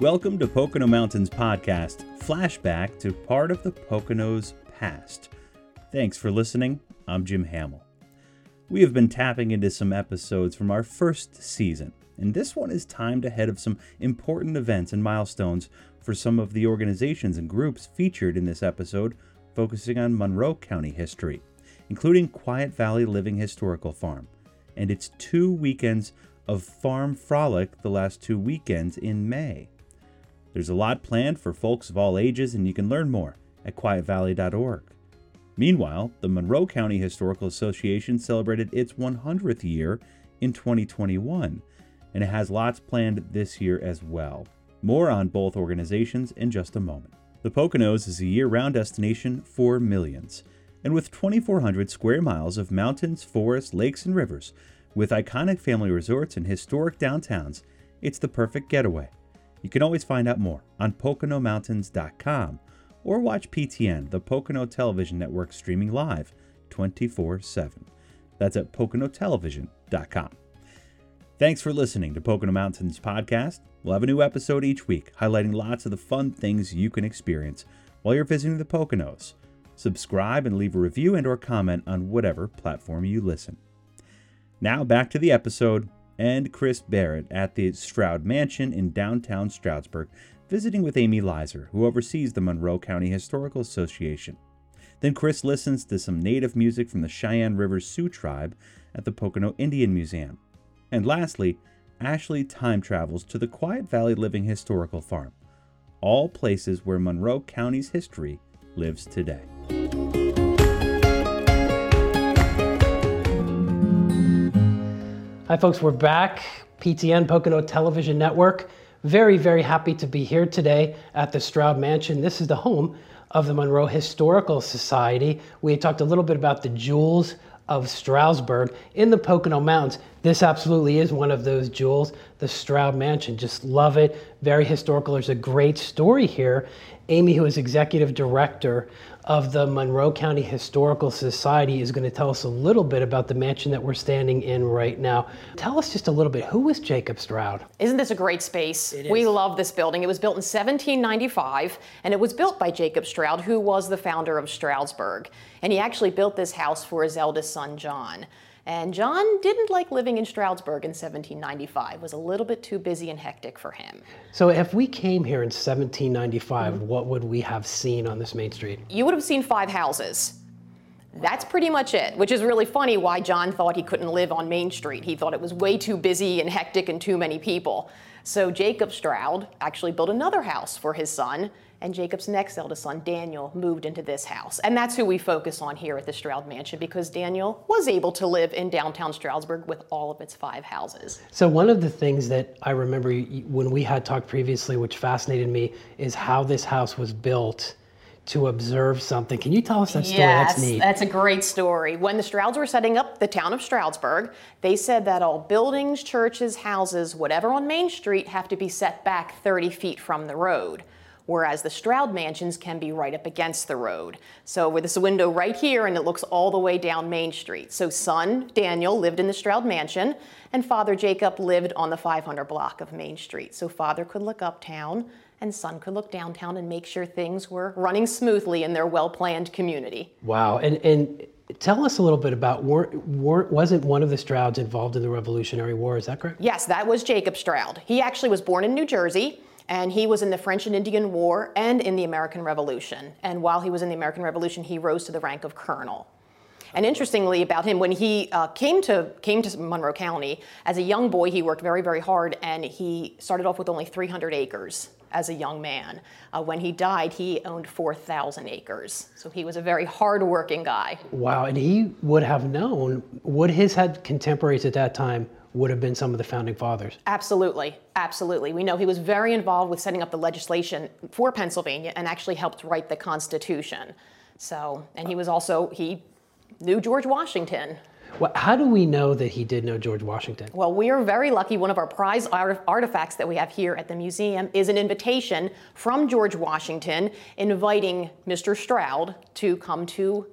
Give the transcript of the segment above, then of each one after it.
Welcome to Pocono Mountains Podcast, flashback to part of the Poconos past. Thanks for listening. I'm Jim Hamill. We have been tapping into some episodes from our first season, and this one is timed ahead of some important events and milestones for some of the organizations and groups featured in this episode, focusing on Monroe County history, including Quiet Valley Living Historical Farm and its two weekends of Farm Frolic the last two weekends in May. There's a lot planned for folks of all ages, and you can learn more at quietvalley.org. Meanwhile, the Monroe County Historical Association celebrated its 100th year in 2021, and it has lots planned this year as well. More on both organizations in just a moment. The Poconos is a year round destination for millions, and with 2,400 square miles of mountains, forests, lakes, and rivers, with iconic family resorts and historic downtowns, it's the perfect getaway. You can always find out more on PoconoMountains.com or watch PTN, the Pocono Television Network, streaming live 24 7. That's at PoconoTelevision.com. Thanks for listening to Pocono Mountains Podcast. We'll have a new episode each week highlighting lots of the fun things you can experience while you're visiting the Poconos. Subscribe and leave a review and or comment on whatever platform you listen. Now back to the episode and Chris Barrett at the Stroud Mansion in downtown Stroudsburg, visiting with Amy Leiser, who oversees the Monroe County Historical Association. Then Chris listens to some native music from the Cheyenne River Sioux tribe at the Pocono Indian Museum. And lastly, Ashley time travels to the Quiet Valley Living Historical Farm, all places where Monroe County's history lives today. Hi, folks. We're back. PTN Pocono Television Network. Very, very happy to be here today at the Stroud Mansion. This is the home of the Monroe Historical Society. We talked a little bit about the jewels of Stroudsburg in the Pocono Mountains. This absolutely is one of those jewels, the Stroud Mansion. Just love it. Very historical. There's a great story here. Amy, who is executive director of the Monroe County Historical Society, is going to tell us a little bit about the mansion that we're standing in right now. Tell us just a little bit. Who was Jacob Stroud? Isn't this a great space? We love this building. It was built in 1795, and it was built by Jacob Stroud, who was the founder of Stroudsburg. And he actually built this house for his eldest son, John. And John didn't like living in Stroudsburg in 1795. It was a little bit too busy and hectic for him. So, if we came here in 1795, mm-hmm. what would we have seen on this main street? You would have seen five houses. That's pretty much it, which is really funny why John thought he couldn't live on Main Street. He thought it was way too busy and hectic and too many people. So Jacob Stroud actually built another house for his son and Jacob's next eldest son, Daniel, moved into this house. And that's who we focus on here at the Stroud Mansion because Daniel was able to live in downtown Stroudsburg with all of its five houses. So, one of the things that I remember when we had talked previously, which fascinated me, is how this house was built to observe something. Can you tell us that story? Yes, that's neat. That's a great story. When the Strouds were setting up the town of Stroudsburg, they said that all buildings, churches, houses, whatever on Main Street have to be set back 30 feet from the road whereas the Stroud mansions can be right up against the road. So with this window right here, and it looks all the way down Main Street. So son Daniel lived in the Stroud mansion, and father Jacob lived on the 500 block of Main Street. So father could look uptown, and son could look downtown and make sure things were running smoothly in their well-planned community. Wow, and and Tell us a little bit about, war, war, wasn't one of the Strouds involved in the Revolutionary War, is that correct? Yes, that was Jacob Stroud. He actually was born in New Jersey and he was in the French and Indian War and in the American Revolution. And while he was in the American Revolution, he rose to the rank of colonel. And interestingly about him, when he uh, came to came to Monroe County as a young boy, he worked very very hard, and he started off with only 300 acres as a young man. Uh, when he died, he owned 4,000 acres. So he was a very hardworking guy. Wow, and he would have known. Would his had contemporaries at that time would have been some of the founding fathers. Absolutely, absolutely. We know he was very involved with setting up the legislation for Pennsylvania and actually helped write the Constitution. So, and he was also, he knew George Washington. Well, how do we know that he did know George Washington? Well, we are very lucky. One of our prize artifacts that we have here at the museum is an invitation from George Washington inviting Mr. Stroud to come to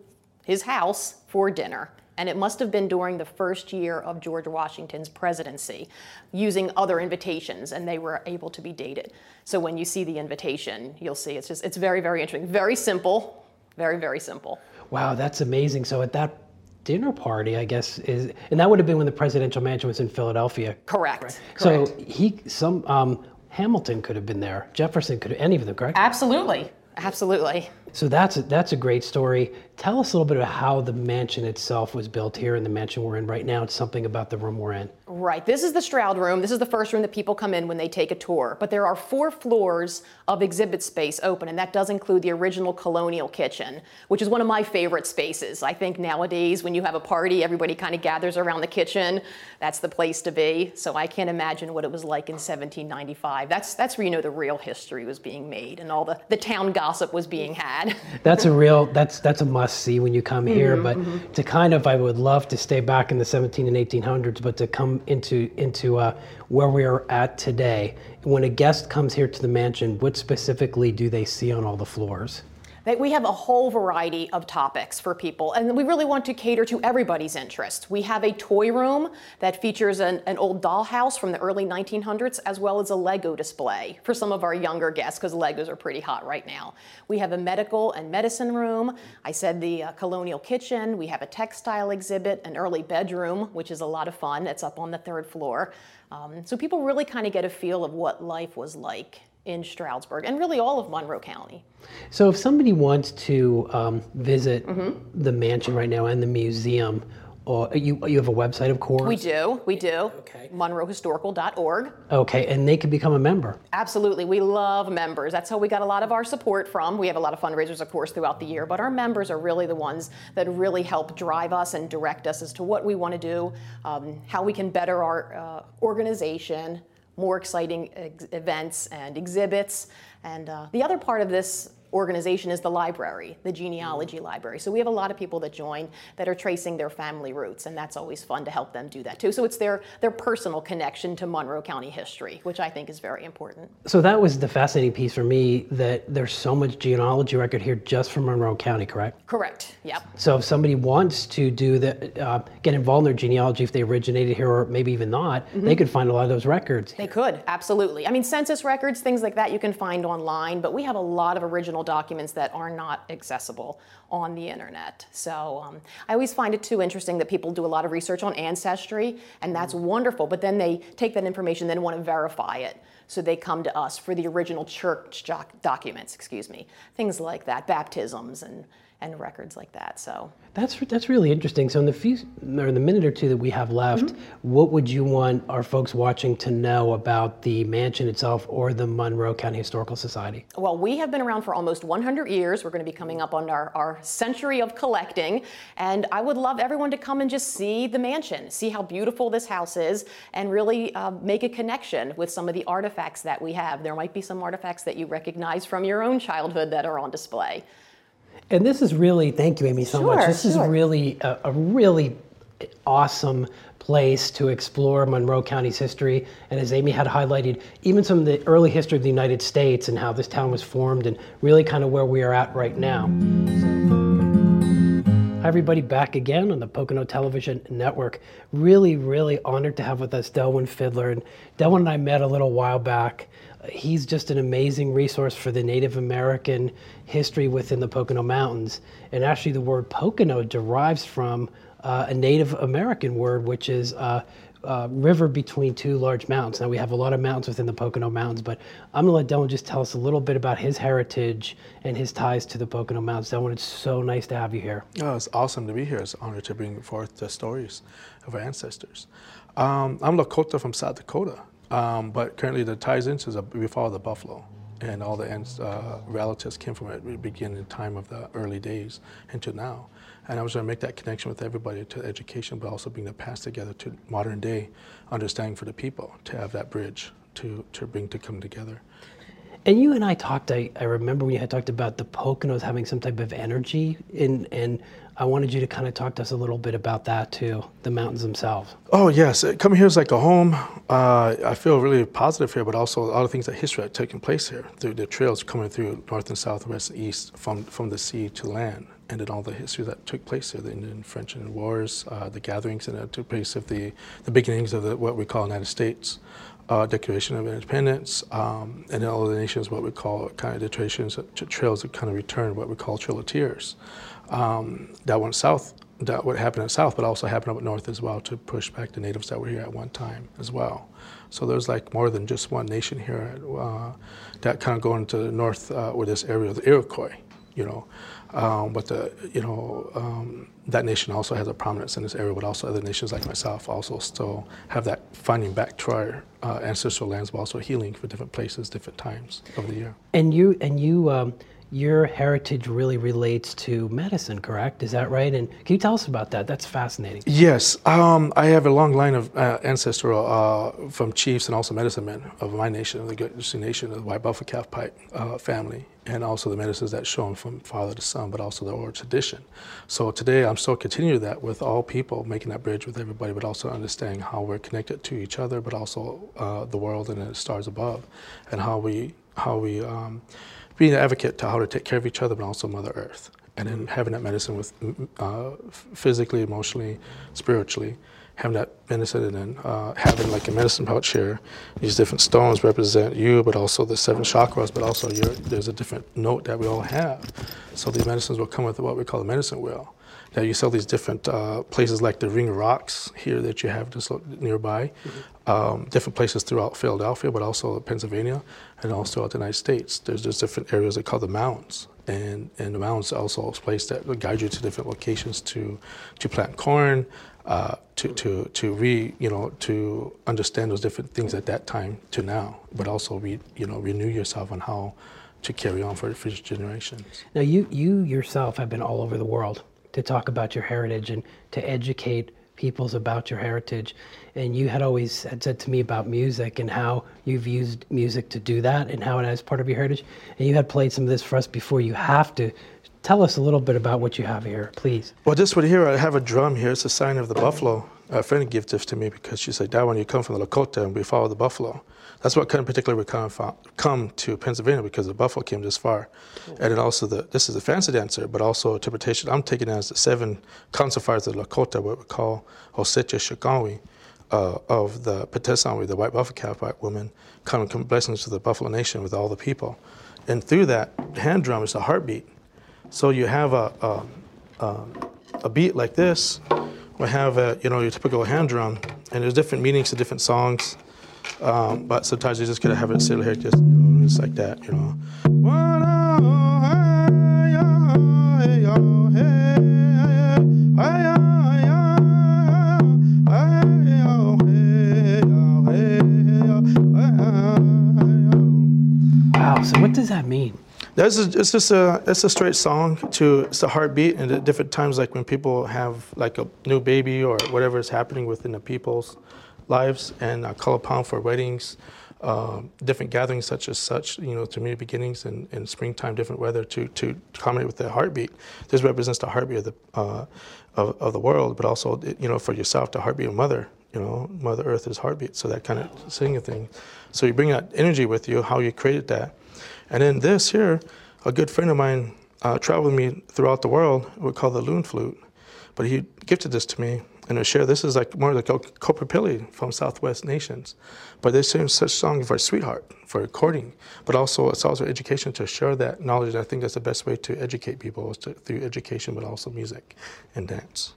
his house for dinner. And it must have been during the first year of George Washington's presidency, using other invitations, and they were able to be dated. So when you see the invitation, you'll see it's just, it's very, very interesting. Very simple, very, very simple. Wow, that's amazing. So at that dinner party, I guess, is, and that would have been when the presidential mansion was in Philadelphia. Correct. So correct. he, some, um, Hamilton could have been there. Jefferson could have, any of them, correct? Absolutely. Absolutely. So that's a, that's a great story. Tell us a little bit about how the mansion itself was built here in the mansion we're in right now. It's something about the room we're in. Right. This is the Stroud room. This is the first room that people come in when they take a tour. But there are four floors of exhibit space open, and that does include the original colonial kitchen, which is one of my favorite spaces. I think nowadays, when you have a party, everybody kind of gathers around the kitchen. That's the place to be. So I can't imagine what it was like in 1795. That's that's where you know the real history was being made and all the, the town gossip was being had. That's a real that's that's a must see when you come here. But to kind of I would love to stay back in the 17 and 1800s, but to come into into uh, where we are at today. When a guest comes here to the mansion, what specifically do they see on all the floors? That we have a whole variety of topics for people, and we really want to cater to everybody's interests. We have a toy room that features an, an old dollhouse from the early 1900s, as well as a Lego display for some of our younger guests, because Legos are pretty hot right now. We have a medical and medicine room. I said the uh, colonial kitchen. We have a textile exhibit, an early bedroom, which is a lot of fun. It's up on the third floor. Um, so people really kind of get a feel of what life was like in Stroudsburg and really all of Monroe County. So if somebody wants to um, visit the mansion right now and the museum, or you you have a website, of course. We do, we do. Okay. MonroeHistorical.org. Okay, and they can become a member. Absolutely. We love members. That's how we got a lot of our support from. We have a lot of fundraisers, of course, throughout the year, but our members are really the ones that really help drive us and direct us as to what we want to do, um, how we can better our uh, organization, more exciting ex- events and exhibits. And uh, the other part of this organization is the library, the genealogy library. So we have a lot of people that join that are tracing their family roots, and that's always fun to help them do that too. So it's their their personal connection to Monroe County history, which I think is very important. So that was the fascinating piece for me that there's so much genealogy record here just from Monroe County, correct? Correct. Yep. So if somebody wants to do the uh, get involved in their genealogy, if they originated here or maybe even not, they could find a lot of those records. They could, absolutely. I mean, census records, things like that, you can find online, but we have a lot of original documents that are not accessible on the internet. So um, I always find it too interesting that people do a lot of research on ancestry, and that's wonderful, but then they take that information, then want to verify it. So they come to us for the original church doc- documents, excuse me, things like that, baptisms and, and records like that. So That's that's really interesting. So in the few or the minute or two that we have left, what would you want our folks watching to know about the mansion itself or the Monroe County Historical Society? Well, we have been around for almost 100 years. We're going to be coming up on our, our century of collecting. And I would love everyone to come and just see the mansion, see how beautiful this house is, and really uh, make a connection with some of the artifacts that we have. There might be some artifacts that you recognize from your own childhood that are on display. And this is really, thank you, Amy, so much. Sure, This is really a, a really awesome place to explore Monroe County's history. And as Amy had highlighted, even some of the early history of the United States and how this town was formed and really kind of where we are at right now. Hi, everybody, back again on the Pocono Television Network. Really, really honored to have with us Delwyn Fiddler. And Delwyn and I met a little while back. He's just an amazing resource for the Native American history within the Pocono Mountains. And actually, the word Pocono derives from uh, a Native American word, which is uh, uh, river between two large mountains. Now, we have a lot of mountains within the Pocono Mountains, but I'm going to let Delwyn just tell us a little bit about his heritage and his ties to the Pocono Mountains. Delwyn, it's so nice to have you here. Oh, it's awesome to be here. It's an honor to bring forth the stories of our ancestors. Um, I'm Lakota from South Dakota, um, but currently the into is a, we follow the buffalo, and all the uh, relatives came from it. We begin in time of the early days into now, and I was going to make that connection with everybody to education, but also bring the past together to modern day understanding for the people to have that bridge to to bring to come together. And you and I talked. I, I remember when you had talked about the Poconos having some type of energy, in, and I wanted you to kind of talk to us a little bit about that too, the mountains themselves. Oh yes, uh, coming here is like a home. Uh, I feel really positive here, but also a lot of things that history had taken place here through the trails coming through north and south, west, and east, from from the sea to land, and then all the history that took place here, the Indian, French, and wars, uh, the gatherings that took place of the the beginnings of the, what we call United States. Uh, Declaration of Independence, um, and all the nations, what we call kind of the traditions, trails that kind of return, what we call Trail of Tears um, that went south, that would happen in south, but also happened up north as well to push back the natives that were here at one time as well. So there's like more than just one nation here uh, that kind of go into the north uh, with this area of the Iroquois, you know. Um, but the, you know, um, that nation also has a prominence in this area, but also other nations like myself also still have that finding back to our uh, ancestral lands, but also healing for different places, different times of the year. And you, and you, um, your heritage really relates to medicine, correct? Is that right? And can you tell us about that? That's fascinating. Yes, um, I have a long line of uh, ancestral uh, from chiefs and also medicine men of my nation, the Good Nation, of the White Buffalo Calf Pipe uh, family, and also the medicines that shown from father to son, but also the oral tradition. So today I'm still continuing that with all people, making that bridge with everybody, but also understanding how we're connected to each other, but also uh, the world and the stars above, and how we how we um, being an advocate to how to take care of each other, but also Mother Earth. And then having that medicine with uh, physically, emotionally, spiritually, having that medicine and then uh, having like a medicine pouch here. These different stones represent you, but also the seven chakras, but also there's a different note that we all have. So these medicines will come with what we call a medicine wheel. Now you sell these different uh, places like the Ring Rocks here that you have just nearby, mm-hmm. um, different places throughout Philadelphia, but also Pennsylvania, and also throughout the United States. There's just different areas they call the mounds, and and the mounds also a place that will guide you to different locations to to plant corn, uh, to to to re you know to understand those different things at that time to now, but also re, you know renew yourself on how to carry on for the future generations. Now you you yourself have been all over the world to talk about your heritage and to educate peoples about your heritage. And you had always had said to me about music and how you've used music to do that and how it is part of your heritage. And you had played some of this for us before. You have to tell us a little bit about what you have here, please. Well, this one here, I have a drum here. It's a sign of the buffalo. A friend gave this to me because she said, Dad, when you come from the Lakota and we follow the buffalo, that's what kind of particularly we come, come to Pennsylvania because the buffalo came this far. Cool. And then also the this is a fancy dancer, but also interpretation. I'm taking it as the seven council fires of the Lakota, what we call Oceti Sakowin, uh, of the Ptesanwin, the white buffalo calf white woman, coming blessings to the Buffalo Nation with all the people. And through that hand drum is a heartbeat. So you have a, a, a, beat like this. We have a, you know your typical hand drum, and there's different meanings to different songs. Um, but sometimes you just gotta have it sit here, just you know, it's like that, you know. It's just a it's a straight song to it's a heartbeat and at different times like when people have like a new baby or whatever is happening within the people's lives and uh, call upon for weddings, uh, different gatherings such as such, you know, to new beginnings and, in springtime, different weather to, to accommodate with the heartbeat. This represents the heartbeat of the, uh, of, of the world, but also, you know, for yourself, the heartbeat of mother, you know, Mother Earth is heartbeat. So that kind of singing thing. So you bring that energy with you, how you created that. And then this here, a good friend of mine uh, traveled with me throughout the world, we call the loon flute. But he gifted this to me and to share. This is like more like Kokopelli from Southwest nations, but they sing such song for sweetheart, for recording, but also it's also education to share that knowledge. I think that's the best way to educate people is to, through education, but also music and dance.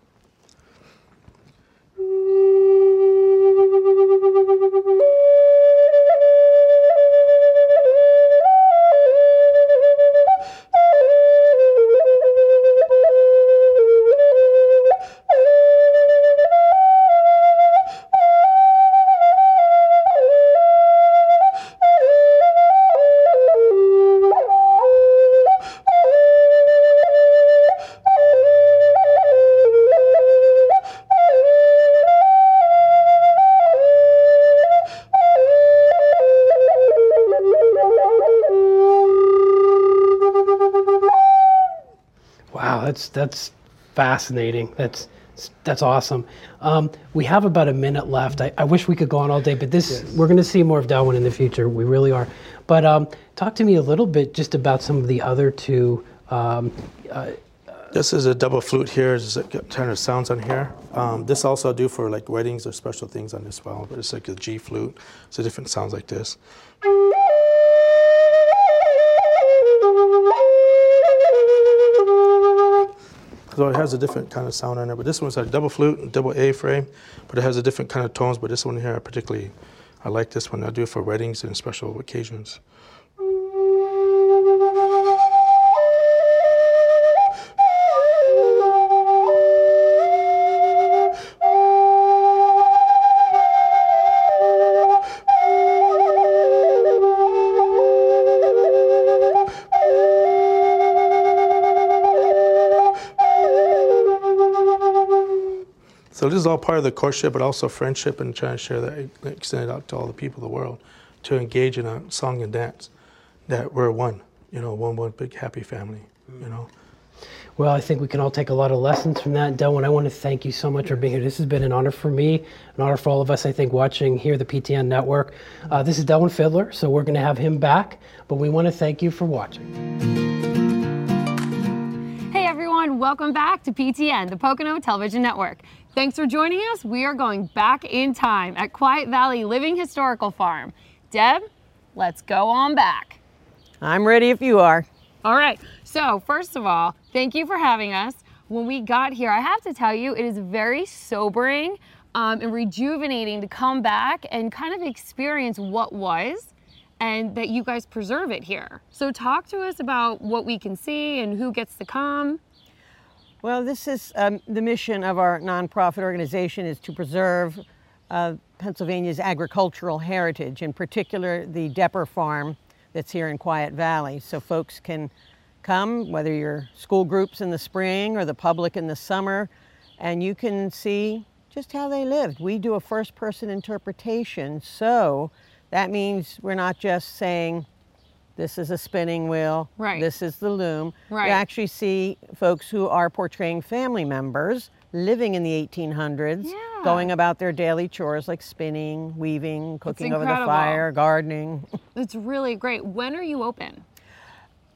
That's that's fascinating. That's that's awesome. Um, we have about a minute left. I, I, wish we could go on all day, but this yes. we're going to see more of Delwyn in the future. We really are. But um, talk to me a little bit just about some of the other two. Um, uh, this is a double flute here. There's a kind of sounds on here. Um, this also I do for like weddings or special things on this well, but it's like a G flute. So different sounds like this. So it has a different kind of sound on it. But this one's a double flute double A frame, but it has a different kind of tones. But this one here, I particularly, I like this one. I do it for weddings and special occasions. Is all part of the courtship, but also friendship and trying to share that, extend it out to all the people of the world to engage in a song and dance that we're one, you know, one, one big happy family, you know. Well, I think we can all take a lot of lessons from that. Delwyn, I want to thank you so much for being here. This has been an honor for me, an honor for all of us, I think, watching here the PTN network. Uh, this is Delwyn Fiddler, so we're going to have him back, but we want to thank you for watching. Welcome back to PTN, the Pocono Television Network. Thanks for joining us. We are going back in time at Quiet Valley Living Historical Farm. Deb, let's go on back. I'm ready if you are. All right. So, first of all, thank you for having us. When we got here, I have to tell you, it is very sobering um, and rejuvenating to come back and kind of experience what was and that you guys preserve it here. So, talk to us about what we can see and who gets to come. Well, this is um, the mission of our nonprofit organization is to preserve uh, Pennsylvania's agricultural heritage, in particular the Depper Farm that's here in Quiet Valley. So folks can come, whether you're school groups in the spring or the public in the summer, and you can see just how they lived. We do a first person interpretation, so that means we're not just saying this is a spinning wheel. Right. This is the loom. Right. You actually see folks who are portraying family members living in the 1800s, yeah. going about their daily chores like spinning, weaving, cooking over the fire, gardening. It's really great. When are you open?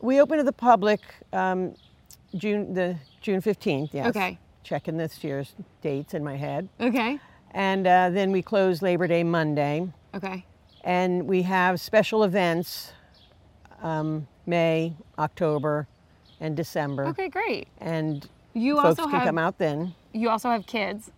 We open to the public um, June the June 15th. Yes. Okay. Checking this year's dates in my head. Okay. And uh, then we close Labor Day Monday. Okay. And we have special events um, May, October, and December. Okay, great. And you folks also can have, come out then. You also have kids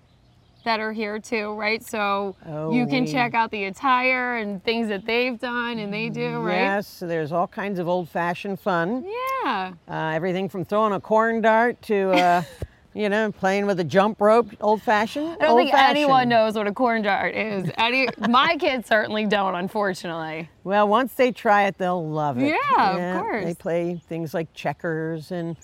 that are here too, right? So oh, you can we, check out the attire and things that they've done and they do, right? Yes, there's all kinds of old-fashioned fun. Yeah. Uh, everything from throwing a corn dart to uh, You know, playing with a jump rope, old fashioned. I don't think anyone knows what a corn dart is. Any, my kids certainly don't, unfortunately. Well, once they try it, they'll love it. Yeah, yeah of course. They play things like checkers and.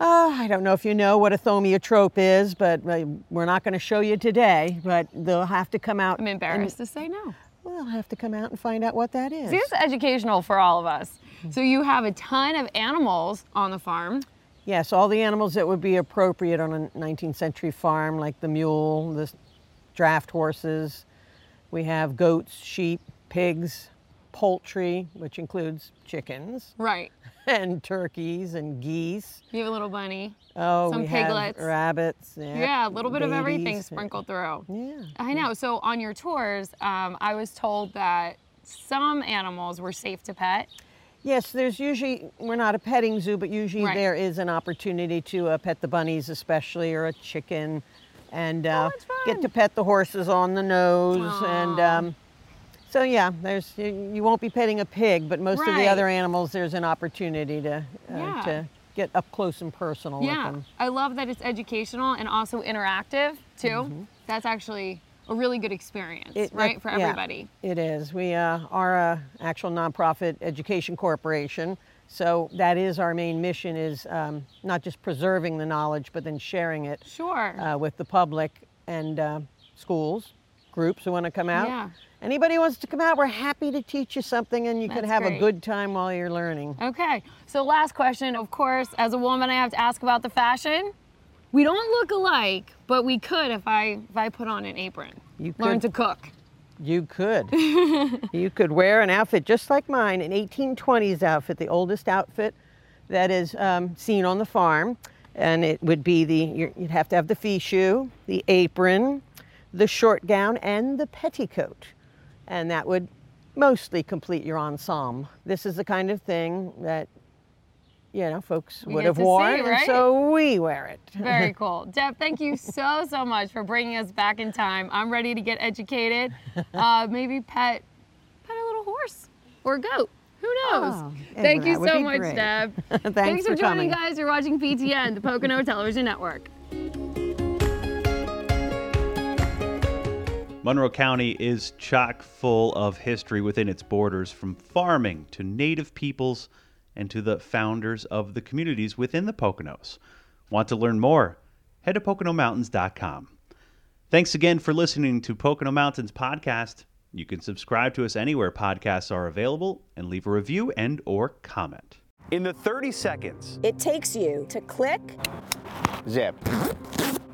Uh, I don't know if you know what a thaumatrope is, but uh, we're not going to show you today. But they'll have to come out. I'm embarrassed and, to say no. Well, they'll have to come out and find out what that is. See, it's educational for all of us. So you have a ton of animals on the farm. Yes, all the animals that would be appropriate on a 19th century farm, like the mule, the draft horses. We have goats, sheep, pigs, poultry, which includes chickens. Right. And turkeys and geese. You have a little bunny. Oh, some we piglets. Have rabbits. Yeah, yeah a little bit babies. of everything sprinkled through. Yeah. I know. So on your tours, um, I was told that some animals were safe to pet Yes, there's usually, we're not a petting zoo, but usually right. there is an opportunity to uh, pet the bunnies, especially, or a chicken, and uh, oh, get to pet the horses on the nose. Aww. And um, so, yeah, there's you, you, won't be petting a pig, but most right. of the other animals, there's an opportunity to, uh, yeah. to get up close and personal yeah. with them. I love that it's educational and also interactive, too. Mm-hmm. That's actually a really good experience, it, right, for everybody. Yeah, it is. We uh, are a actual nonprofit education corporation, so that is our main mission: is um, not just preserving the knowledge, but then sharing it. Sure. Uh, with the public and uh, schools, groups who want to come out. Yeah. Anybody wants to come out, we're happy to teach you something, and you That's can have great. a good time while you're learning. Okay. So last question, of course, as a woman, I have to ask about the fashion. We don't look alike, but we could if I if I put on an apron. You Learn to cook. You could. you could wear an outfit just like mine, an 1820s outfit, the oldest outfit that is um, seen on the farm. And it would be the, you'd have to have the fichu, the apron, the short gown, and the petticoat. And that would mostly complete your ensemble. This is the kind of thing that, you know, folks We would have to see, worn, and right? so we wear it. Very cool. Deb, thank you so, so much for bringing us back in time. I'm ready to get educated. Uh, maybe pet, pet a little horse or a goat. Who knows? Oh, thank you so much, great. Deb. Thanks for, for joining, coming. guys. You're watching PTN, the Pocono Television Network. Monroe County is chock full of history within its borders, from farming to native peoples and to the founders of the communities within the Poconos. Want to learn more? Head to PoconoMountains.com. Thanks again for listening to Pocono Mountains Podcast. You can subscribe to us anywhere podcasts are available and leave a review and or comment. In the 30 seconds, It takes you to click zip.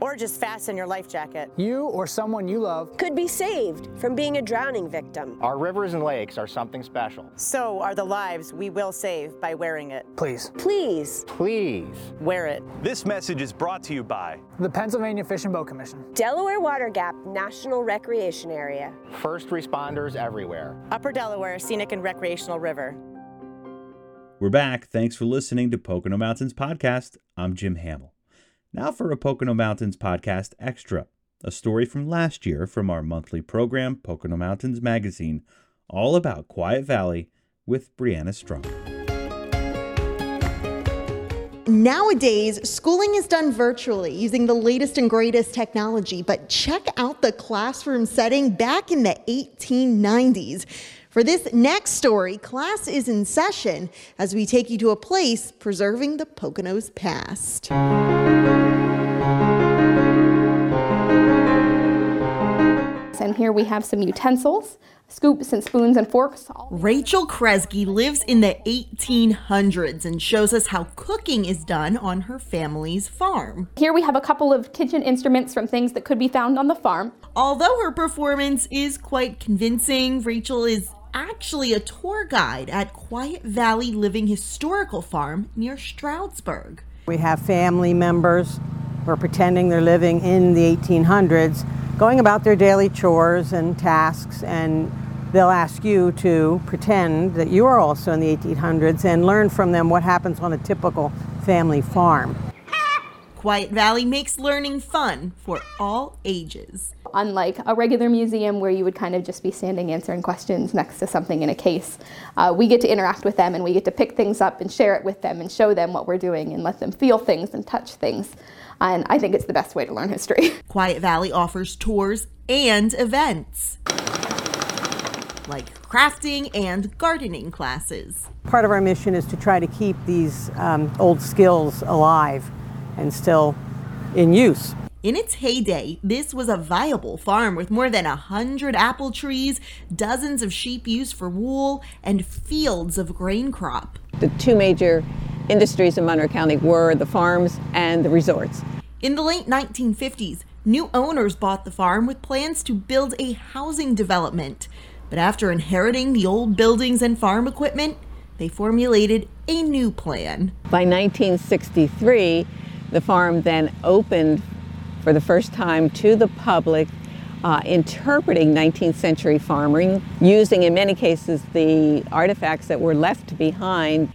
Or just fasten your life jacket. You or someone you love Could be saved from being a drowning victim. Our rivers and lakes are something special. So are the lives we will save by wearing it. please. Please Please. wear it. This message is brought to you by The Pennsylvania Fish and Boat Commission. Delaware Water Gap National Recreation Area. first responders everywhere. Upper Delaware Scenic and Recreational River. We're back. Thanks for listening to Pocono Mountains Podcast. I'm Jim Hamill. Now for a Pocono Mountains Podcast Extra, a story from last year from our monthly program, Pocono Mountains Magazine, all about Quiet Valley with Brianna Strong. Nowadays, schooling is done virtually using the latest and greatest technology, but check out the classroom setting back in the 1890s. For this next story, class is in session as we take you to a place preserving the Poconos past. And here we have some utensils, scoops and spoons and forks. Rachel Kresge lives in the 1800s and shows us how cooking is done on her family's farm. Here we have a couple of kitchen instruments from things that could be found on the farm. Although her performance is quite convincing, Rachel is actually a tour guide at Quiet Valley Living Historical Farm near Stroudsburg. We have family members who are pretending they're living in the 1800s, going about their daily chores and tasks, and they'll ask you to pretend that you are also in the 1800s and learn from them what happens on a typical family farm. Quiet Valley makes learning fun for all ages. Unlike a regular museum where you would kind of just be standing answering questions next to something in a case, uh, we get to interact with them and we get to pick things up and share it with them and show them what we're doing and let them feel things and touch things. And I think it's the best way to learn history. Quiet Valley offers tours and events like crafting and gardening classes. Part of our mission is to try to keep these um, old skills alive and still in use. In its heyday, this was a viable farm with more than a hundred apple trees, dozens of sheep used for wool, and fields of grain crop. The two major industries in Monroe County were the farms and the resorts. In the late 1950s, new owners bought the farm with plans to build a housing development. But after inheriting the old buildings and farm equipment, they formulated a new plan. By 1963, the farm then opened for the first time to the public, uh, interpreting 19th century farming, using in many cases the artifacts that were left behind.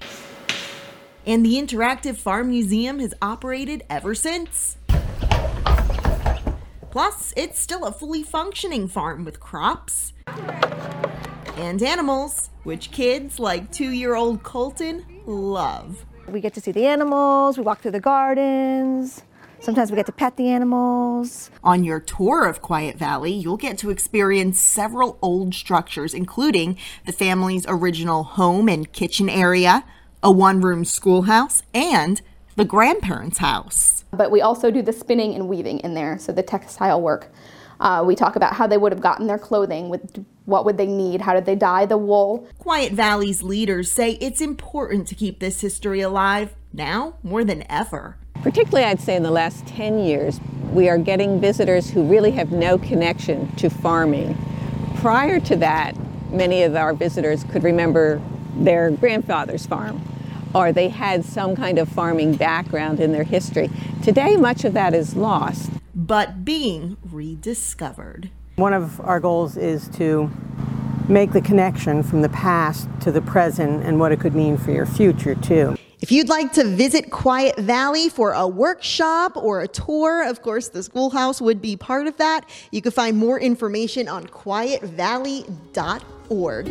And the Interactive Farm Museum has operated ever since. Plus, it's still a fully functioning farm with crops and animals, which kids like two year old Colton love. We get to see the animals, we walk through the gardens. Sometimes we get to pet the animals. On your tour of Quiet Valley, you'll get to experience several old structures, including the family's original home and kitchen area, a one room schoolhouse, and the grandparents' house. But we also do the spinning and weaving in there, so the textile work. Uh, we talk about how they would have gotten their clothing, with what would they need, how did they dye the wool. Quiet Valley's leaders say it's important to keep this history alive now more than ever. Particularly I'd say in the last 10 years, we are getting visitors who really have no connection to farming. Prior to that, many of our visitors could remember their grandfather's farm or they had some kind of farming background in their history. Today, much of that is lost. But being rediscovered. One of our goals is to make the connection from the past to the present and what it could mean for your future, too. If you'd like to visit Quiet Valley for a workshop or a tour, of course, the schoolhouse would be part of that. You can find more information on quietvalley.org.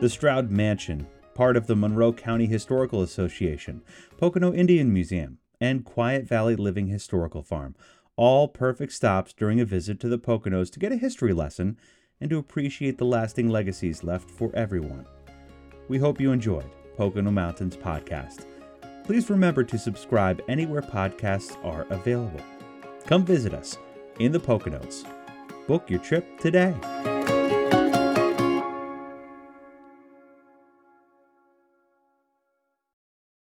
The Stroud Mansion, part of the Monroe County Historical Association, Pocono Indian Museum, and Quiet Valley Living Historical Farm, all perfect stops during a visit to the Poconos to get a history lesson and to appreciate the lasting legacies left for everyone. We hope you enjoyed Pocono Mountains Podcast. Please remember to subscribe anywhere podcasts are available. Come visit us in the Poconos. Book your trip today.